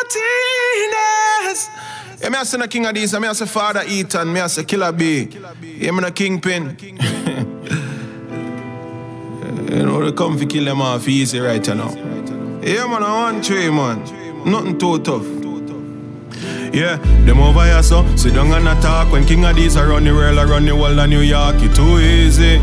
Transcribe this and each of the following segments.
Martinez. Yeah, me I say the King Addies, me I say Father Ethan, me I say Killer B. Yeah, me the kingpin. you know, they come for kill them off easy right you now. Yeah, man, I want three, man. Nothing too tough. Yeah, them over here so sit down and attack when King Addies around the world, around the world of New York, it too easy.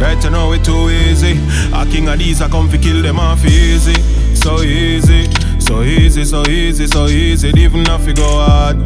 Right now it too easy. A King Addies I come fi kill them off easy, so easy. So easy, so easy, so easy, even if you go hard.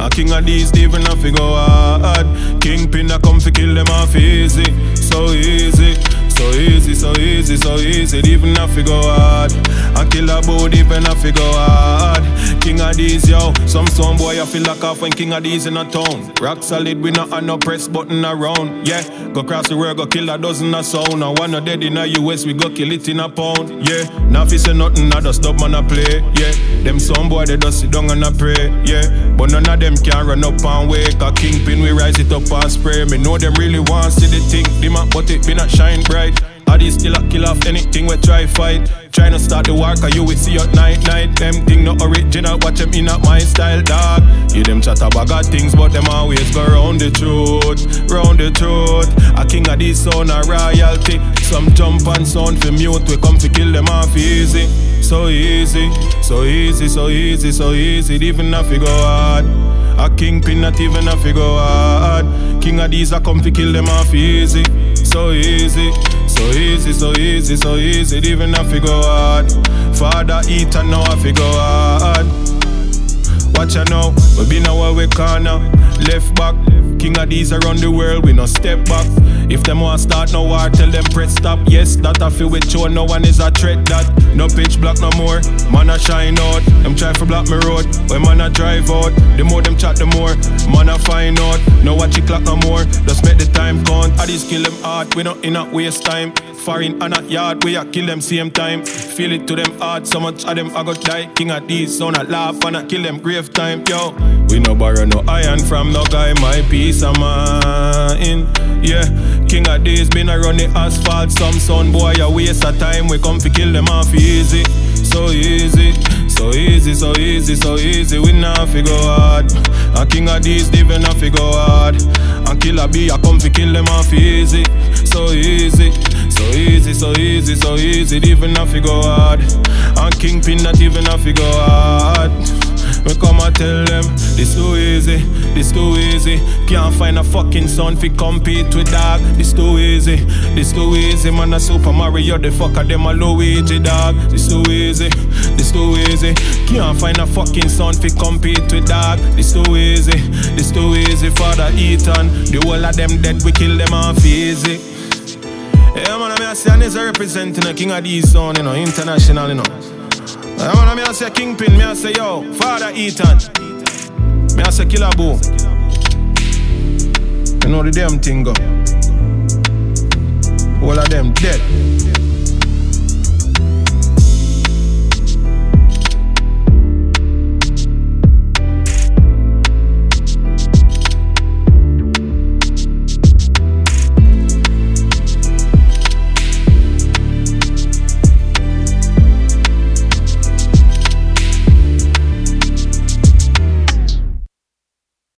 A King Addies, even if you go hard. Kingpin I come fi kill them off easy, so easy. So easy, so easy, so easy, even if you go hard. I kill a boat, even if you go hard. King Addies, yo. Some some boy, I feel like off when King Addies in a town. Rock solid, we not on no press button around. Yeah, go cross the road, go kill a dozen of sound. I wanna dead in a US, we go kill it in a pound. Yeah, now you say nothing, I just stop man a play. Yeah, them some boy, they just sit down and a pray. Yeah, but none of them can run up and wake. A kingpin, we rise it up and spray. Me know them really want see the thing, dim up, but it be not shine bright. These still a kill off anything we try fight? Try to start the war, cause you will see at night, night. Them thing not original, watch them in my style, dog. You them chat about God things, but them always go round the truth, round the truth. A king of this son, a royalty. Some jump and sound for mute, we come to kill them off easy. So easy, so easy, so easy, so easy, even if you go hard. A kingpin not even if you go hard. King of these, I come to kill them off easy. So easy, easy, so easy, so easy, even if you go hard. Father eat and now if you go hard. Watch out now, we been our way corner. Left back, King Addies around the world, we no step back. If them want start no war, tell them press stop. Yes, that I feel with you, no one is a threat that. No pitch black no more, man a shine out. Them try for block me road, when man a drive out. The more them chat, the more man a find out. No watch it clock no more, just make the time count. I just kill them hard, we not in a waste time. Foreign and a yard, we a kill them same time. Feel it to them hard, so much of them I got die. King Addies, son a laugh and I kill them grave time, yo. We no borrow no iron from no guy, my peace of mind. Yeah, King Addies been a run the asphalt. Some son boy a waste of time. We come to kill them off easy, so easy, so easy, so easy, so easy. We not fi go hard. A King Addies even not fi go hard. And killer B I come to kill them off easy, so easy. So easy, so easy, even if you go hard. And Kingpin not even if you go hard. We come and tell them, this too easy, this too easy. Can't find a fucking son fi compete with dog. This too easy, this too easy. Man a Super Mario, the fucker them a Luigi dog. This too easy, this too easy. Can't find a fucking son fi compete with dog. This too easy, this too easy. Father Ethan, the whole of them dead, we kill them off easy. Yeah, man, I'm say, and is representing the King Addies sound, you know, international, you know. Yeah, man, I'm say, Kingpin, me I say, yo, Father Ethan. Me I say, Killer Boo. You know the damn thing go. All of them dead.